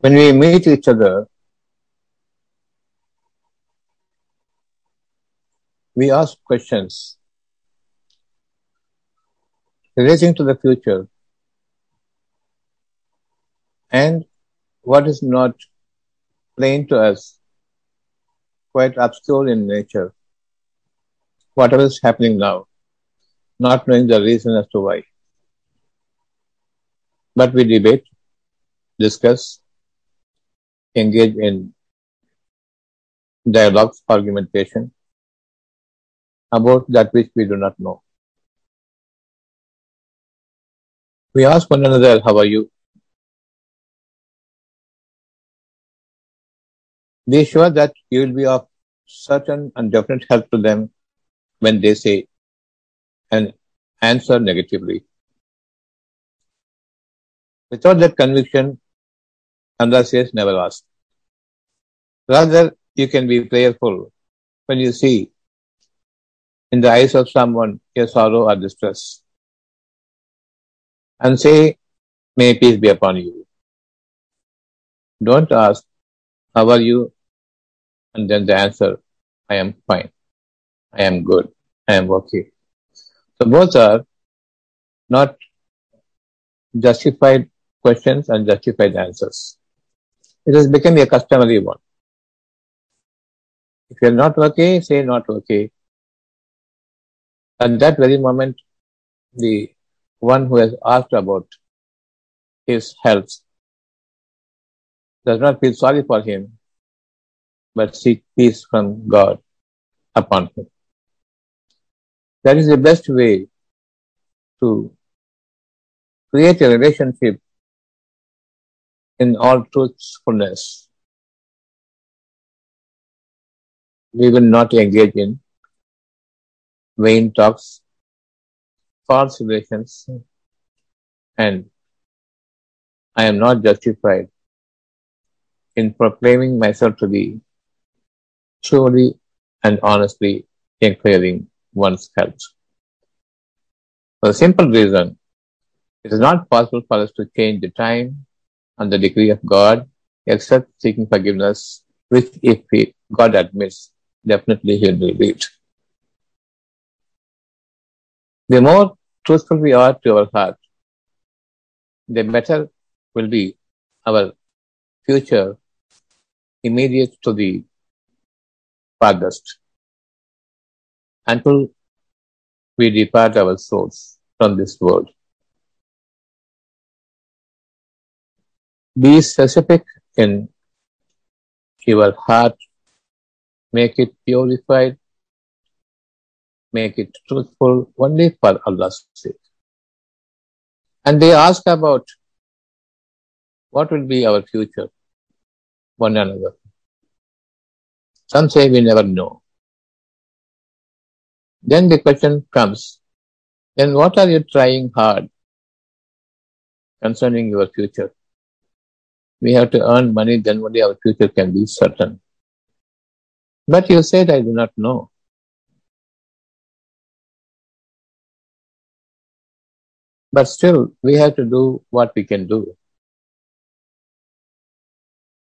When we meet each other, we ask questions relating to the future and what is not plain to us, quite obscure in nature, whatever is happening now, not knowing the reason as to why. But we debate, discuss, engage in dialogues, argumentation about that which we do not know. We ask one another, How are you? Be sure that you will be of certain and definite help to them when they say and answer negatively. Without that conviction, Allah says never ask. Rather, you can be prayerful when you see in the eyes of someone your sorrow or distress and say, May peace be upon you. Don't ask, How are you? And then the answer, I am fine. I am good. I am okay. So both are not justified questions and justified answers. It has become a customary one. If you're not okay, say not okay. At that very moment, the one who has asked about his health does not feel sorry for him, but seek peace from God upon him. That is the best way to create a relationship in all truthfulness. We will not engage in vain talks, false relations, and I am not justified in proclaiming myself to be truly and honestly inquiring one's health. For the simple reason, it is not possible for us to change the time and the degree of God except seeking forgiveness, which if God admits, definitely he will do it. The more truthful we are to our heart, the better will be our future immediate to the farthest until we depart our souls from this world. Be specific in your heart, make it purified, make it truthful only for Allah's sake. And they ask about what will be our future, one another. Some say we never know. Then the question comes, then what are you trying hard concerning your future? We have to earn money, then only our future can be certain. But you said, I do not know. But still, we have to do what we can do.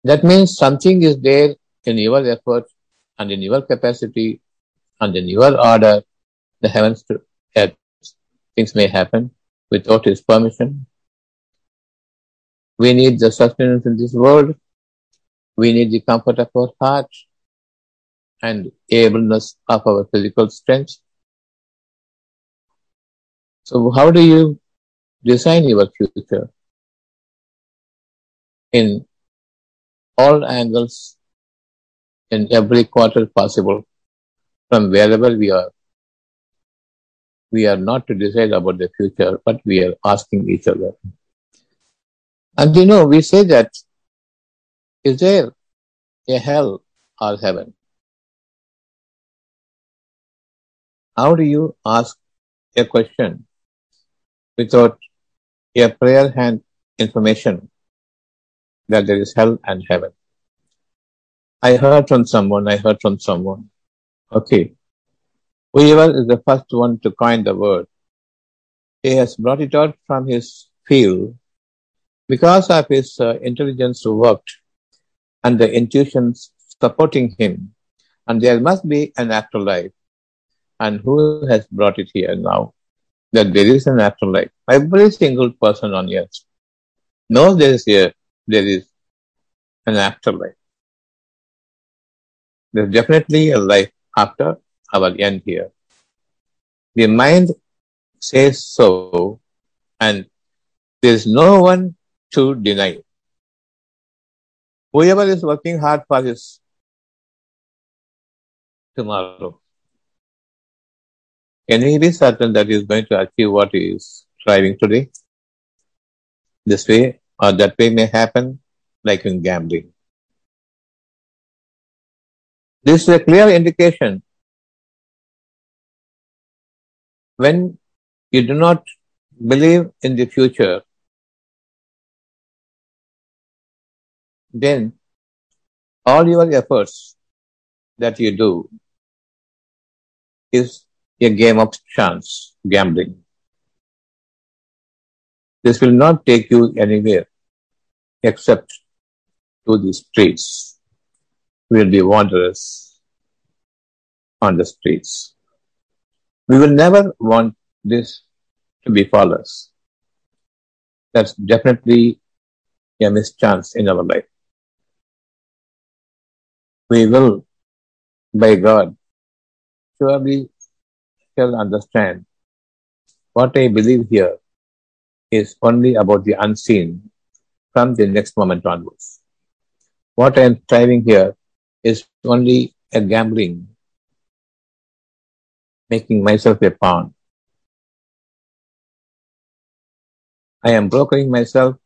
That means something is there in your effort and in your capacity and in your order, the heavens to earth. Things may happen without his permission. We need the sustenance in this world. We need the comfort of our heart and ableness of our physical strength. So how do you design your future? In all angles in every quarter possible from wherever we are. We are not to decide about the future, but we are asking each other. And you know, we say that is there a hell or heaven? How do you ask a question without a prayer hand information that there is hell and heaven? I heard from someone, I heard from someone. Okay. Whoever is the first one to coin the word, he has brought it out from his field Because of his uh, intelligence worked and the intuitions supporting him, and there must be an afterlife. And who has brought it here now? That there is an afterlife. Every single person on earth knows there is here, there is an afterlife. There's definitely a life after our end here. The mind says so, and there is no one to deny. Whoever is working hard for his tomorrow, can he be certain that he is going to achieve what he is striving today? This way or that way may happen, like in gambling. This is a clear indication when you do not believe in the future, then all your efforts that you do is a game of chance, gambling. This will not take you anywhere except to the streets. We'll be wanderers on the streets. We will never want this to be flawless. That's definitely a mischance in our life. We will, by God, surely shall understand what I believe here is only about the unseen from the next moment onwards. What I am striving here is only a gambling, making myself a pawn I am brokering myself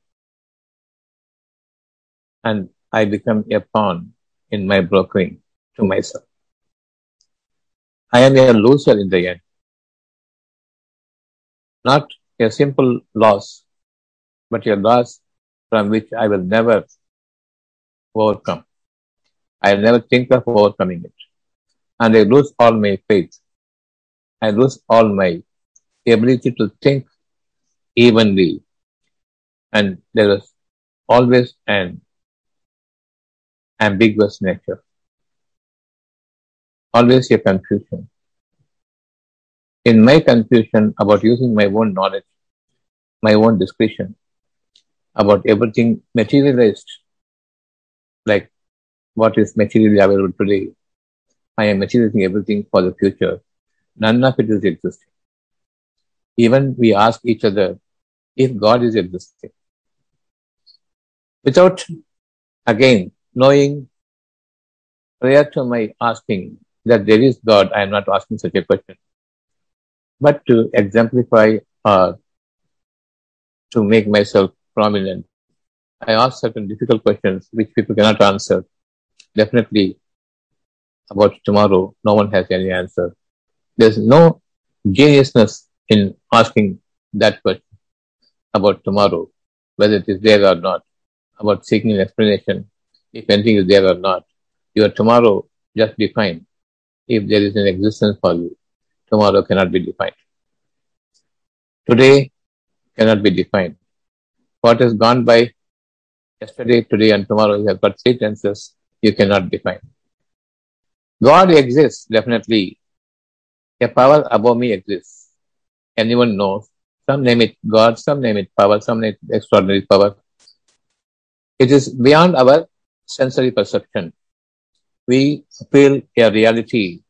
and I become a pawn in my brokering to myself. I am a loser in the end. Not a simple loss, but a loss from which I will never overcome. I will never think of overcoming it. And I lose all my faith. I lose all my ability to think evenly and there is always an ambiguous nature, always a confusion. In my confusion about using my own knowledge, my own discretion, about everything materialized, like what is materially available today, I am materializing everything for the future. None of it is existing. Even we ask each other if God is existing without again knowing prior to my asking that there is God, I am not asking such a question. But to exemplify or to make myself prominent, I ask certain difficult questions which people cannot answer. Definitely about tomorrow, no one has any answer. There's no geniusness in asking that question about tomorrow, whether it is there or not about seeking an explanation if anything is there or not. Your tomorrow just defined. If there is an existence for you, tomorrow cannot be defined. Today cannot be defined. What has gone by yesterday, today, and tomorrow, you have got three tenses you cannot define. God exists, definitely. A power above me exists. Anyone knows. Some name it God, some name it power, some name it extraordinary power. It is beyond our sensory perception. We feel a reality,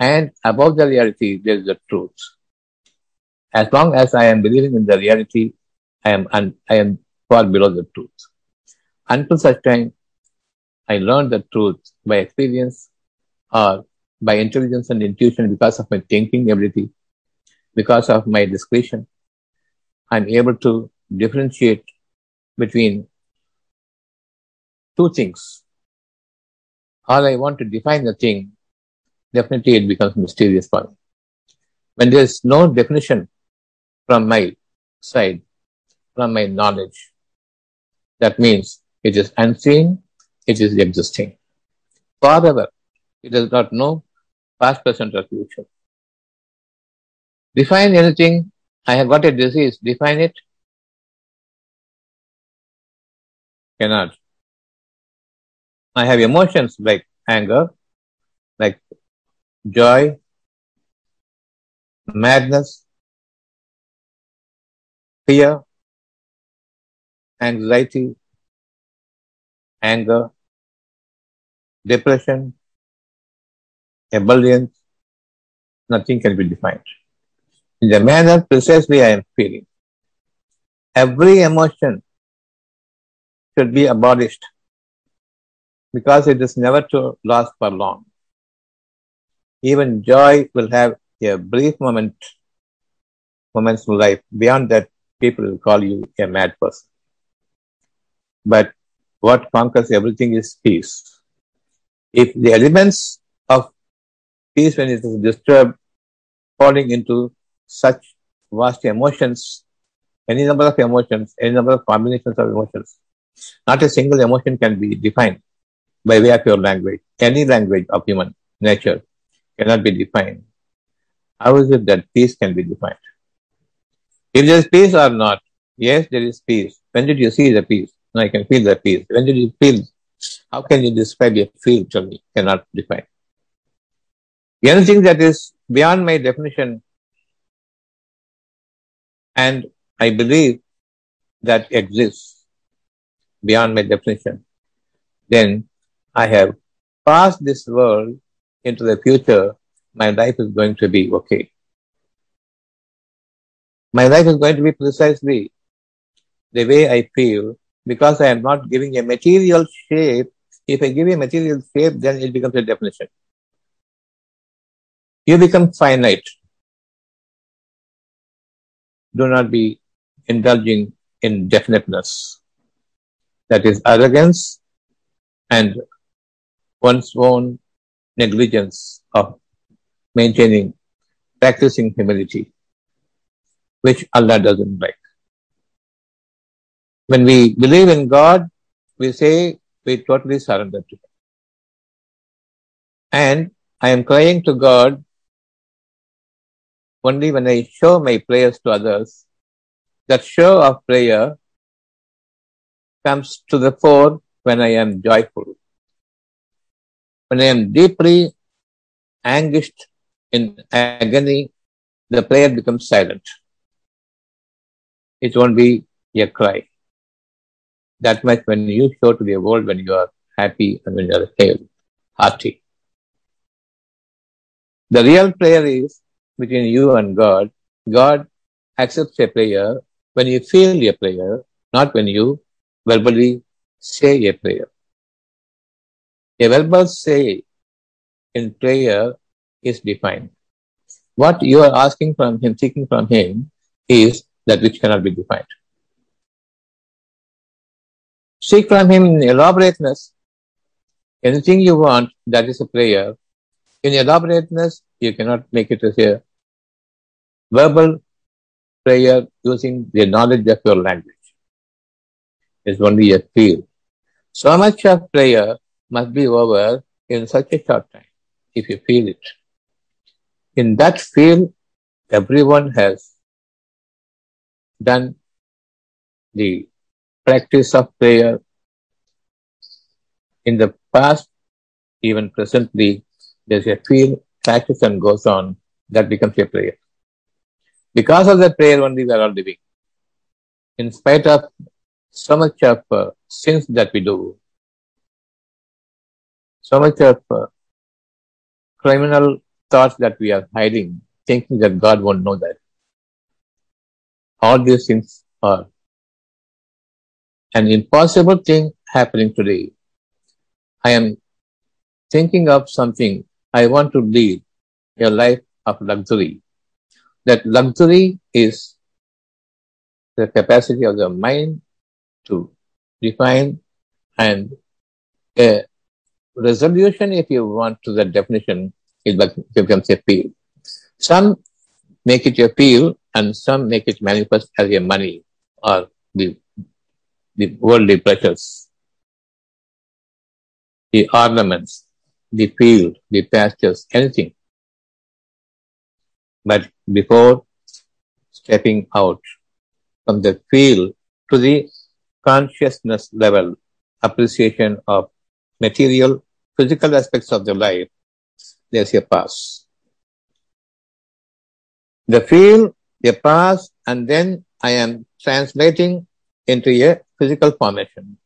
and above the reality, there is the truth. As long as I am believing in the reality, I am un- I am far below the truth. Until such time, I learn the truth by experience or by intelligence and intuition because of my thinking ability, because of my discretion. I'm able to differentiate between two things. All I want to define the thing, definitely it becomes mysterious for me. When there is no definition from my side, from my knowledge, that means it is unseen, it is existing. Forever, it does not know past, present, or future. Define anything. I have got a disease. Define it. cannot. I have emotions like anger, like joy, madness, fear, anxiety, anger, depression, ebullience, nothing can be defined. In the manner precisely I am feeling. Every emotion should be abolished because it is never to last for long. Even joy will have a brief moment, moments in life. Beyond that, people will call you a mad person. But what conquers everything is peace. If the elements of peace, when it is disturbed, falling into such vast emotions, any number of emotions, any number of combinations of emotions, not a single emotion can be defined by way of your language. Any language of human nature cannot be defined. How is it that peace can be defined? If there is peace or not, yes, there is peace. When did you see the peace? No, I can feel the peace. When did you feel? How can you describe your feel to me? Cannot define. Anything that is beyond my definition, and I believe that exists beyond my definition, then I have passed this world into the future. My life is going to be okay. My life is going to be precisely the way I feel because I am not giving a material shape. If I give a material shape, then it becomes a definition. You become finite. Do not be indulging in definiteness. That is arrogance and one's own negligence of maintaining, practicing humility, which Allah doesn't like. When we believe in God, we say we totally surrender to Him. And I am crying to God only when I show my prayers to others. That show of prayer comes to the fore when I am joyful. When I am deeply anguished in agony, the prayer becomes silent. It won't be a cry that much when you show to the world when you are happy and when you are hale, hearty. The real prayer is between you and God. God accepts a prayer when you feel a prayer, not when you verbally say a prayer. A verbal say in prayer is defined. What you are asking from him, seeking from him, is that which cannot be defined. Seek from him in elaborateness. Anything you want, that is a prayer. In elaborateness, you cannot make it as a verbal prayer using the knowledge of your language. It's only a feel. So much of prayer must be over in such a short time, if you feel it. In that feel, everyone has done the practice of prayer in the past, even presently, there's a feel practice and goes on, that becomes a prayer. Because of that prayer only we are all living. In spite of so much of uh, sins that we do, so much of uh, criminal thoughts that we are hiding, thinking that God won't know that. All these things are an impossible thing happening today. I am thinking of something. I want to lead a life of luxury. That luxury is the capacity of the mind to define and a resolution, if you want to the definition, it becomes a field. Some make it a field and some make it manifest as a money or the the worldly pleasures, the ornaments, the field, the pastures, anything. But before stepping out from the field to the consciousness level appreciation of material, physical aspects of the life, there's a past. The feel, a past, and then I am translating into a physical formation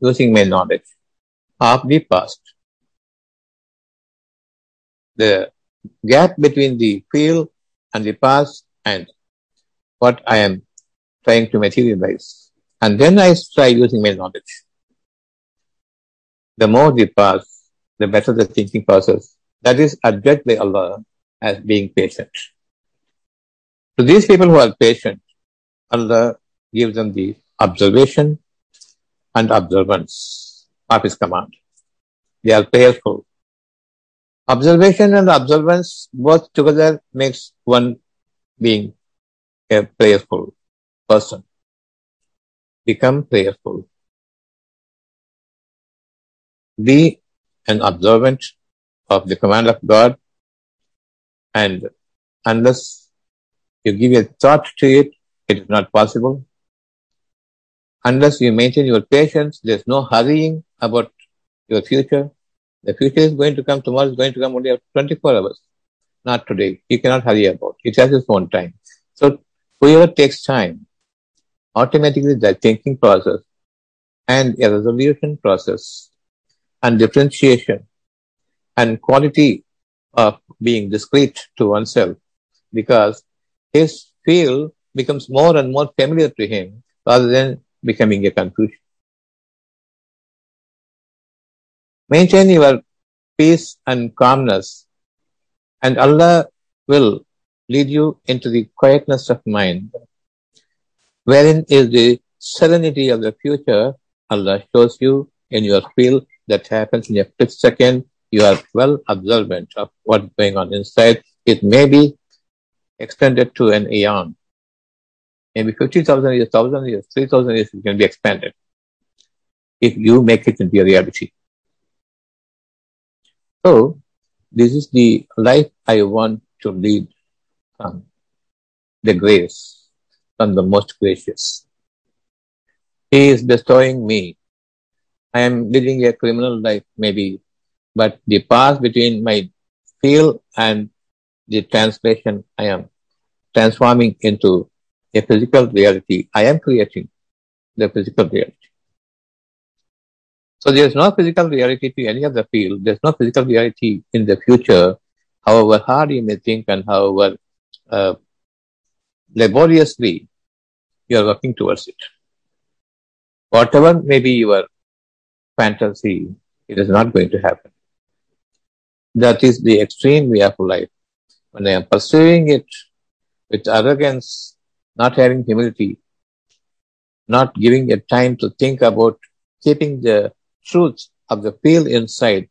using my knowledge of the past. The gap between the feel and the past and what I am trying to materialize. And then I try using my knowledge. The more the pass, the better the thinking process. That is adjudged by Allah as being patient. To these people who are patient, Allah gives them the observation and observance of His command. They are prayerful. Observation and observance both together makes one being a prayerful person. Become prayerful. Be an observant of the command of God and unless you give a thought to it, it is not possible. Unless you maintain your patience, there's no hurrying about your future. The future is going to come, tomorrow is going to come only after 24 hours. Not today. You cannot hurry about. It has its own time. So whoever takes time, automatically the thinking process and a resolution process and differentiation and quality of being discreet to oneself because his field becomes more and more familiar to him rather than becoming a confusion. Maintain your peace and calmness, and Allah will lead you into the quietness of mind, wherein is the serenity of the future. Allah shows you in your field that happens in a split second. You are well observant of what's going on inside. It may be extended to an eon. Maybe 50,000 years, 1,000 years, 3,000 years, it can be expanded if you make it into a reality. So, this is the life I want to lead from the grace, from the most gracious. He is bestowing me. I am living a criminal life, maybe, but the path between my feel and the translation I am transforming into a physical reality. I am creating the physical reality. So there's no physical reality to any other field. There's no physical reality in the future, however hard you may think and however uh, laboriously you are working towards it. Whatever may be your fantasy, it is not going to happen. That is the extreme way of life. When I am pursuing it with arrogance, not having humility, not giving it time to think about keeping the truth of the feel inside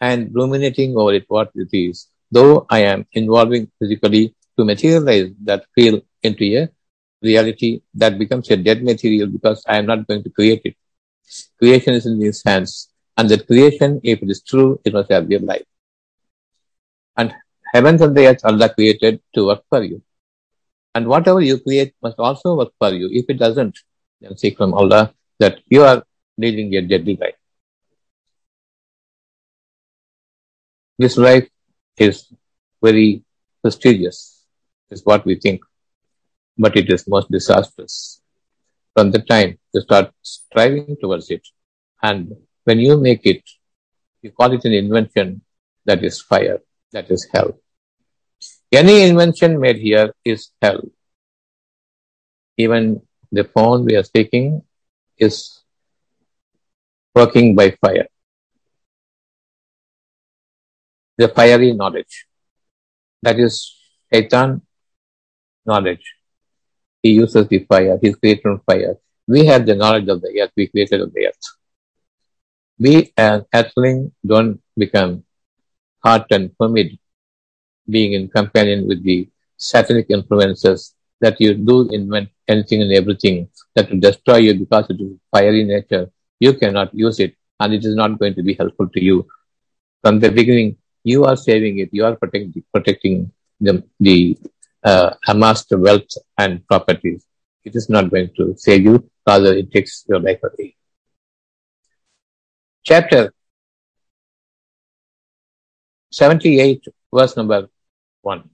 and ruminating over it what it is, though I am involving physically to materialize that feel into a reality that becomes a dead material because I am not going to create it. Creation is in His hands, and that creation, if it is true, it must have your life. And heavens and the earth Allah created to work for you. And whatever you create must also work for you. If it doesn't, then seek from Allah that you are leading a deadly life. This life is very prestigious, is what we think, but it is most disastrous. From the time you start striving towards it, and when you make it, you call it an invention that is fire, that is hell. Any invention made here is hell. Even the phone we are speaking is working by fire. the fiery knowledge. That is Shaitan knowledge. He uses the fire. He's created on fire. We have the knowledge of the earth. We created on the earth. We as earthling don't become hot and humid, being in companion with the satanic influences that you do invent anything and everything that will destroy you because it is fiery nature. You cannot use it and it is not going to be helpful to you. From the beginning, you are saving it. You are protecting protecting the, the uh, amassed wealth and properties. It is not going to save you, rather it takes your life away. chapter 78, verse number 1.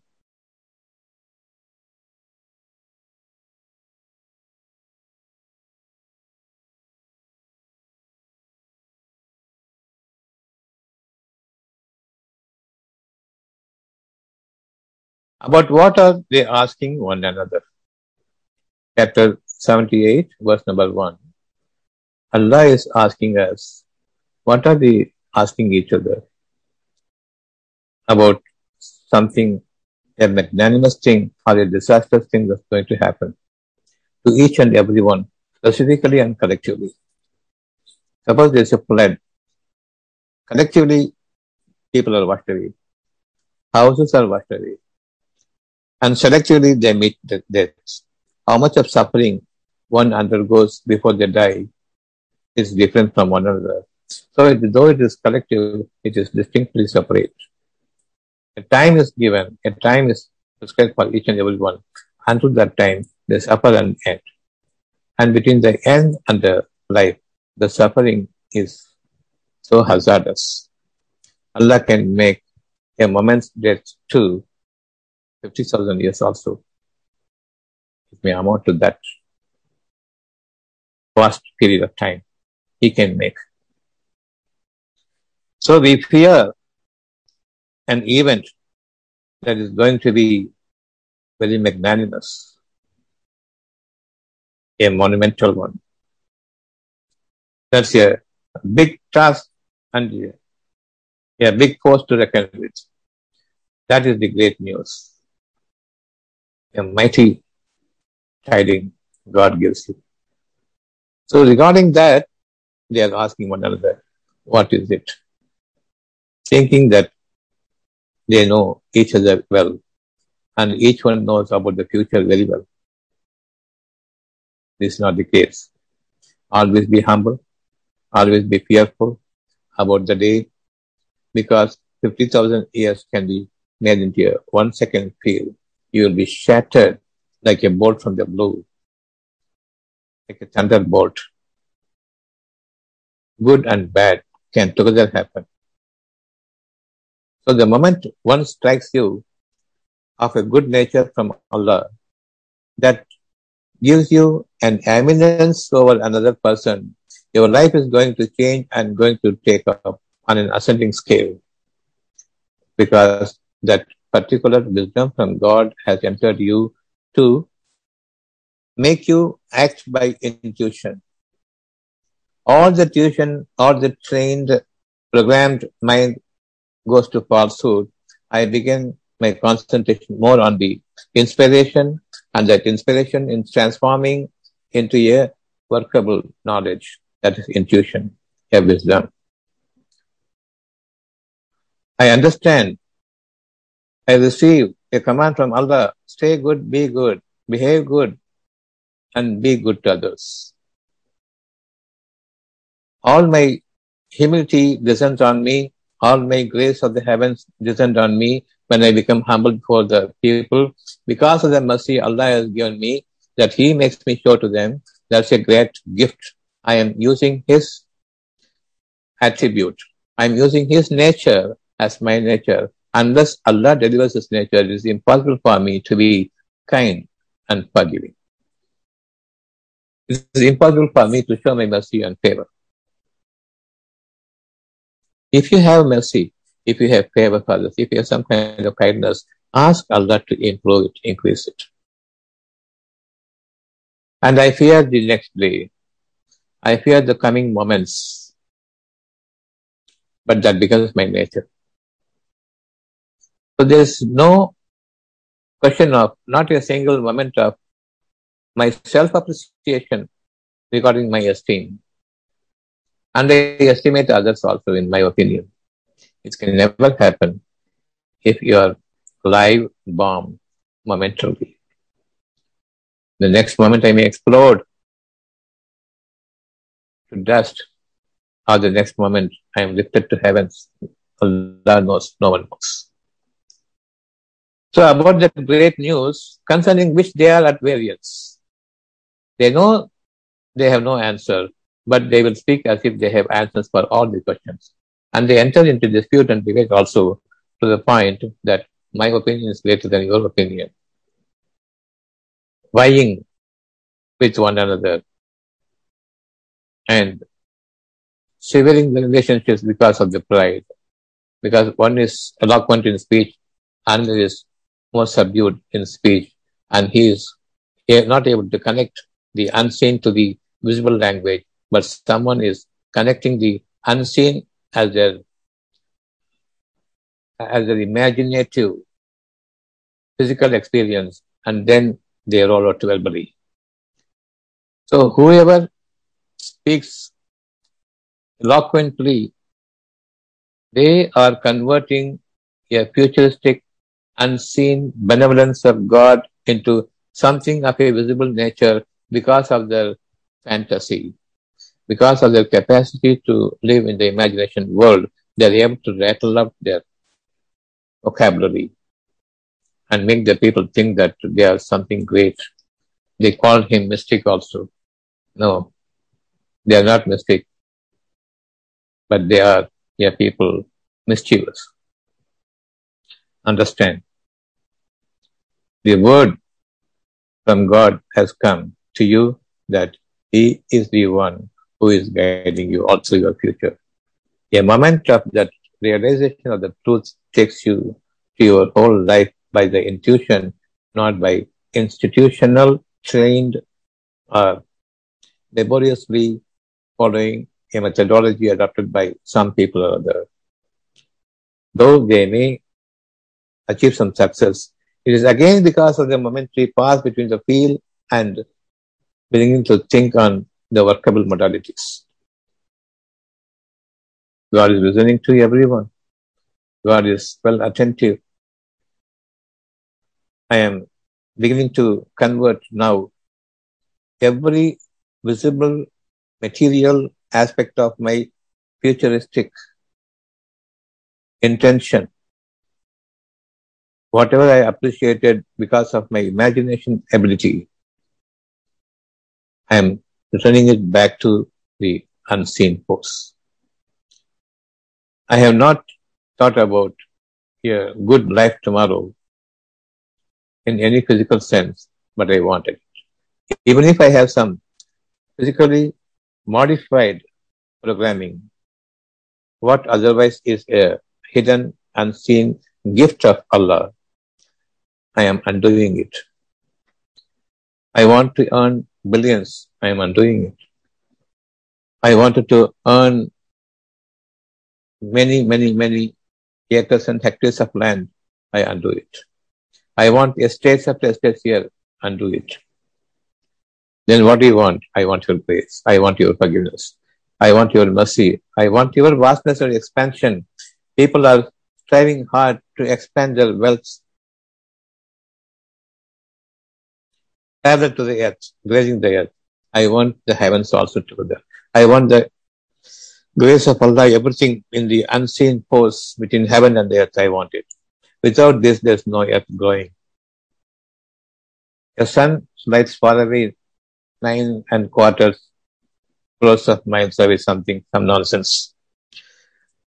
About what are they asking one another? Chapter 78, verse number 1. Allah is asking us, what are they asking each other? About something, a magnanimous thing or a disastrous thing that's going to happen to each and every one, specifically and collectively. Suppose there's a flood. Collectively, people are washed away. Houses are washed away and selectively they meet death. How much of suffering one undergoes before they die is different from one another. So it, though it is collective, it is distinctly separate. A time is given, a time is prescribed for each and every one. Until that time, they suffer and end. And between the end and the life, the suffering is so hazardous. Allah can make a moment's death too 50,000 years also. It may amount to that vast period of time he can make. So we fear an event that is going to be very magnanimous, a monumental one. That's a big task and a big force to reckon with. That is the great news a mighty tiding God gives you. So regarding that, they are asking one another, what is it? Thinking that they know each other well and each one knows about the future very well. This is not the case. Always be humble, always be fearful about the day because 50,000 years can be made into a one second field you will be shattered like a bolt from the blue, like a thunderbolt. Good and bad can together happen. So the moment one strikes you of a good nature from Allah, that gives you an eminence over another person. Your life is going to change and going to take up on an ascending scale because that particular wisdom from God has entered you to make you act by intuition. All the tuition, all the trained, programmed mind goes to falsehood. I begin my concentration more on the inspiration and that inspiration is transforming into a workable knowledge that is intuition, a wisdom. I understand I receive a command from Allah stay good, be good, behave good, and be good to others. All my humility descends on me, all my grace of the heavens descend on me when I become humble before the people. Because of the mercy Allah has given me, that He makes me show to them, that's a great gift. I am using His attribute. I am using His nature as my nature unless Allah delivers His nature, it is impossible for me to be kind and forgiving. It is impossible for me to show my mercy and favor. If you have mercy, if you have favor for others, if you have some kind of kindness, ask Allah to improve it, increase it. And I fear the next day. I fear the coming moments. But that becomes my nature. So there is no question of, not a single moment of my self appreciation regarding my esteem. And I estimate others also, in my opinion. It can never happen if you are live bomb momentarily. The next moment I may explode to dust, or the next moment I am lifted to heavens. Allah knows, no one knows. So about that great news concerning which they are at variance. They know they have no answer but they will speak as if they have answers for all the questions. And they enter into dispute and debate also to the point that my opinion is greater than your opinion. Vying with one another and severing the relationships because of the pride. Because one is eloquent in speech, another is more subdued in speech, and he is not able to connect the unseen to the visible language, but someone is connecting the unseen as their as their imaginative physical experience, and then they roll out verbally. So whoever speaks eloquently, they are converting a futuristic, unseen benevolence of God into something of a visible nature because of their fantasy, because of their capacity to live in the imagination world. They are able to rattle up their vocabulary and make the people think that they are something great. They call him mystic also. No, they are not mystic, but they are yeah, people mischievous. Understand. The word from God has come to you that He is the one who is guiding you also your future. A moment of that realization of the truth takes you to your whole life by the intuition, not by institutional, trained, or laboriously following a methodology adopted by some people or other. Though they may achieve some success, it is again because of the momentary pause between the feel and beginning to think on the workable modalities. God is listening to everyone. God is well attentive. I am beginning to convert now every visible material aspect of my futuristic intention. Whatever I appreciated because of my imagination ability, I am returning it back to the unseen force. I have not thought about a good life tomorrow in any physical sense, but I wanted it. Even if I have some physically modified programming, what otherwise is a hidden, unseen gift of Allah. I am undoing it. I want to earn billions. I am undoing it. I wanted to earn many, many, many acres and hectares of land. I undo it. I want estates after estates here. Undo it. Then what do you want? I want your grace. I want your forgiveness. I want your mercy. I want your vastness or expansion. People are striving hard to expand their wealth. Parallel to the earth, grazing the earth. I want the heavens also together. I want the grace of Allah, everything in the unseen force between heaven and the earth. I want it. Without this, there's no earth growing. The sun lights far away nine and quarters crores of miles away something, some nonsense.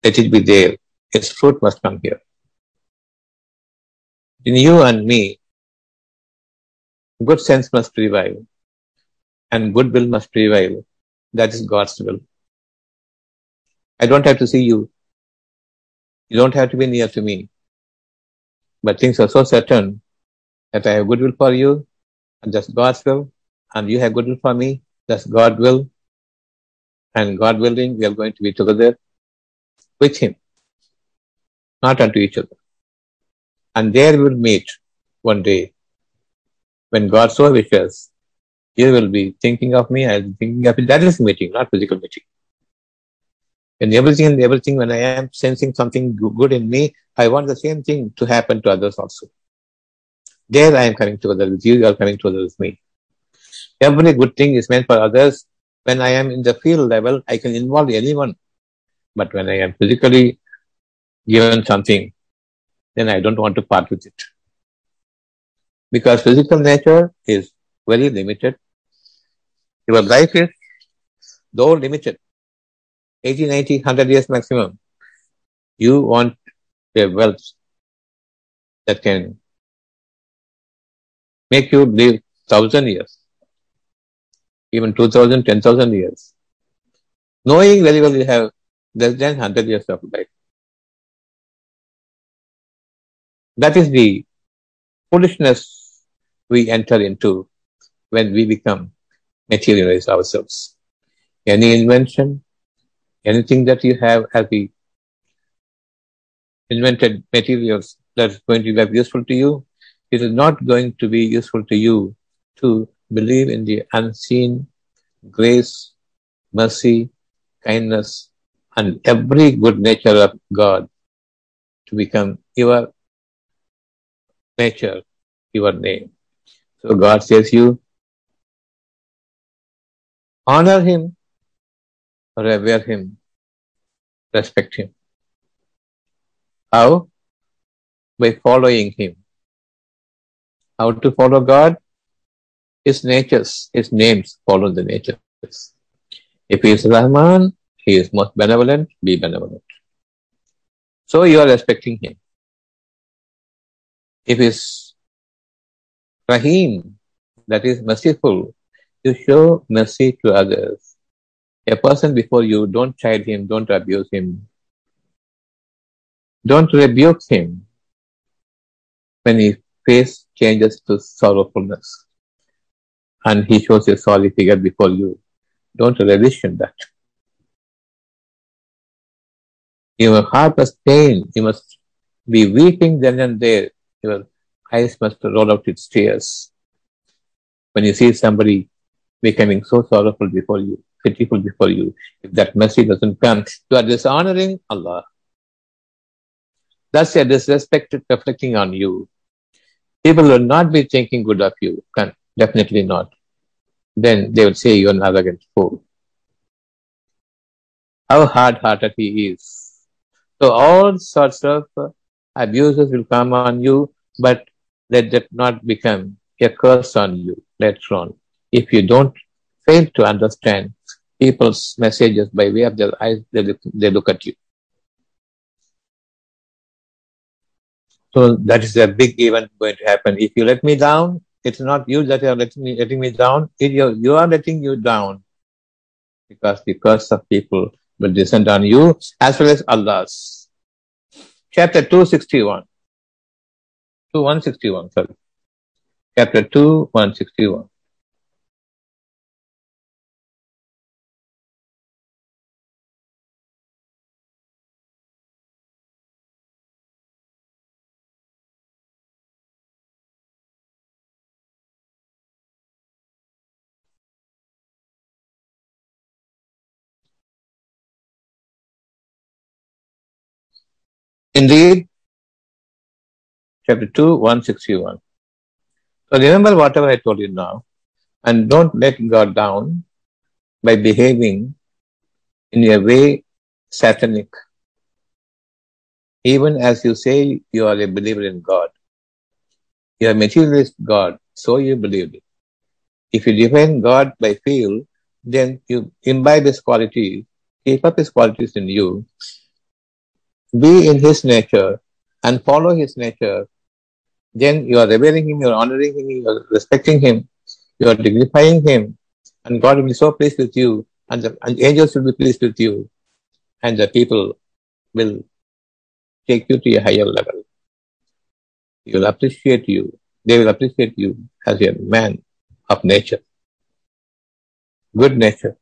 Let it be there. Its fruit must come here. In you and me, good sense must prevail and good will must prevail. That is God's will. I don't have to see you. You don't have to be near to me. But things are so certain that I have goodwill for you and just God's will and you have good will for me. That's God will. And God willing, we are going to be together with Him, not unto each other. And there we will meet one day. When God so wishes, you will be thinking of me, I will be thinking of you. That is meeting, not physical meeting. In everything and everything, when I am sensing something good in me, I want the same thing to happen to others also. There I am coming together with you, you are coming together with me. Every good thing is meant for others. When I am in the field level, I can involve anyone. But when I am physically given something, then I don't want to part with it. Because physical nature is very limited. Your life is though limited, 80, 90, 100 years maximum. You want a wealth that can make you live thousand years, even 2000, 10,000 years. Knowing very well you have less than 100 years of life. That is the foolishness we enter into when we become materialize ourselves. Any invention, anything that you have as the invented materials that's going to be useful to you, it is not going to be useful to you to believe in the unseen grace, mercy, kindness, and every good nature of God to become your nature, your name. So God says you honor him, revere him, respect him. How? By following him. How to follow God? His natures, his names follow the natures. If he is Rahman, he is most benevolent, be benevolent. So you are respecting him. If he is Rahim, that is merciful, you show mercy to others. A person before you, don't chide him, don't abuse him, don't rebuke him when he face changes to sorrowfulness and he shows a sorry figure before you. Don't relish in that. Your heart must pain. You must be weeping then and there. Your eyes must roll out its tears. When you see somebody becoming so sorrowful before you, pitiful before you, if that mercy doesn't come, you are dishonoring Allah. Thus, a disrespect reflecting on you. People will not be thinking good of you. Can, Definitely not. Then they will say you're an arrogant fool. How hard-hearted he is. So all sorts of abuses will come on you, but let that not become a curse on you later on. If you don't fail to understand people's messages by way of their eyes, they look, they look at you. So that is a big event going to happen. If you let me down, it's not you that are letting me, letting me down. It, you, you are letting you down because the curse of people will descend on you as well as Allah's. Chapter 261. 2 161, sorry. Chapter 2, 161. Indeed, chapter 2, 161. So remember whatever I told you now, and don't let God down by behaving in a way satanic. Even as you say you are a believer in God, you are materialist God, so you believe it. If you define God by feel, then you imbibe His qualities, keep up His qualities in you, be in His nature, and follow His nature, then you are revering Him, you are honoring Him, you are respecting Him, you are dignifying Him, and God will be so pleased with you, and the and angels will be pleased with you, and the people will take you to a higher level. He will appreciate you. They will appreciate you as a man of nature, good nature.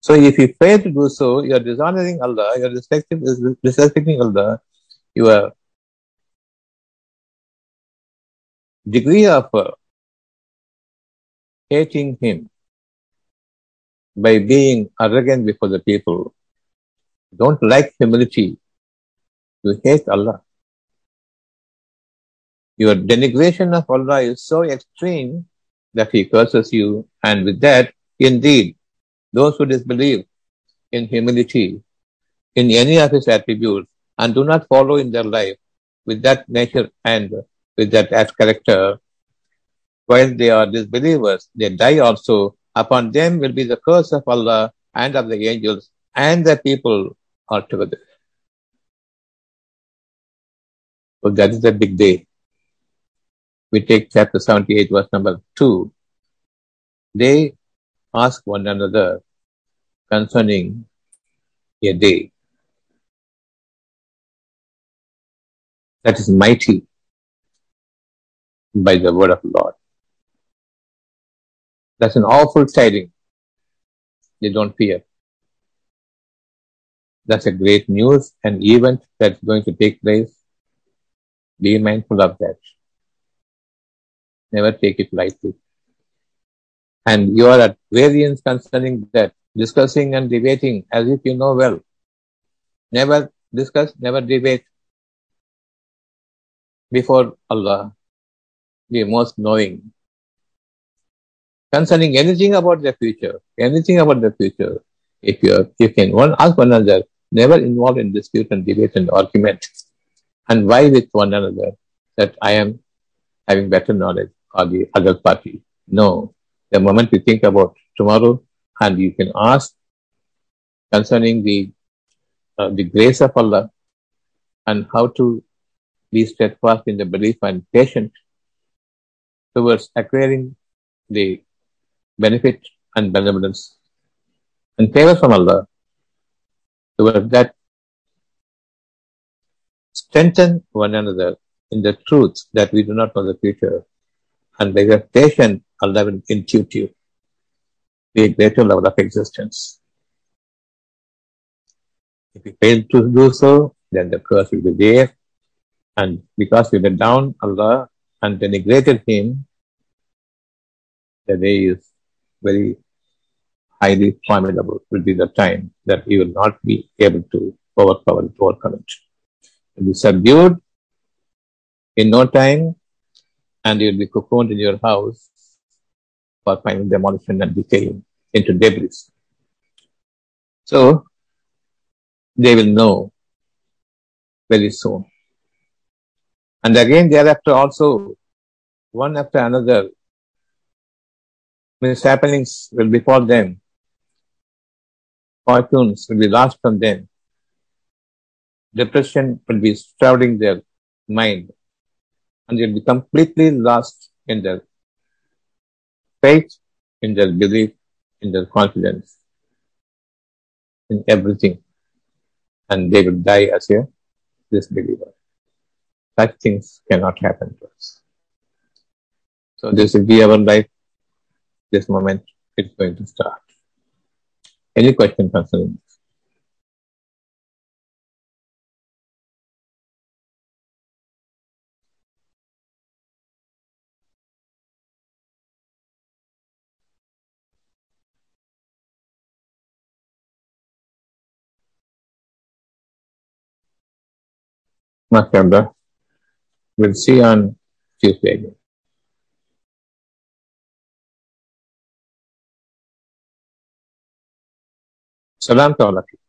So if you fail to do so, you are dishonoring Allah, you are disrespecting Allah, your degree of uh, hating Him by being arrogant before the people. Don't like humility. You hate Allah. Your denigration of Allah is so extreme that He curses you, and with that, indeed, those who disbelieve in humility, in any of his attributes, and do not follow in their life with that nature and with that as character, while they are disbelievers, they die also Upon them will be the curse of Allah and of the angels and the people altogether. So that is the big day. We take chapter 78, verse number 2. They ask one another concerning a day that is mighty by the word of Lord. That's an awful tiding. They don't fear. That's a great news, an event that's going to take place. Be mindful of that. Never take it lightly. And you are at variance concerning that, discussing and debating as if you know well. Never discuss, never debate before Allah, the most knowing. Concerning anything about the future, anything about the future, if you you can one ask one another, never involved in dispute and debate and argument, and why with one another that I am having better knowledge or the other party. No, the moment we think about tomorrow, and you can ask concerning the uh, the grace of Allah and how to be steadfast in the belief and patient towards acquiring the benefit and benevolence and favor from Allah towards that strengthen one another in the truth that we do not know the future and by the patient Allah will intuitive be a greater level of existence. If you fail to do so, then the curse will be there and because you went down Allah and denigrated him, the day is very highly formidable, will be the time that he will not be able to overpower it, overcome it. Will be subdued in no time, and you will be cocooned in your house for final demolition and decaying into debris. So, they will know very soon and again, thereafter also, one after another, happenings will befall them. Fortunes will be lost from them. Depression will be shrouding their mind. And they'll be completely lost in their faith, in their belief, in their confidence, in everything. And they will die as a disbeliever such things cannot happen to us. So this will be our life. This moment it's going to start. Any question concerning this? Mashallah. We'll see on Tuesday again. Salam to all of you.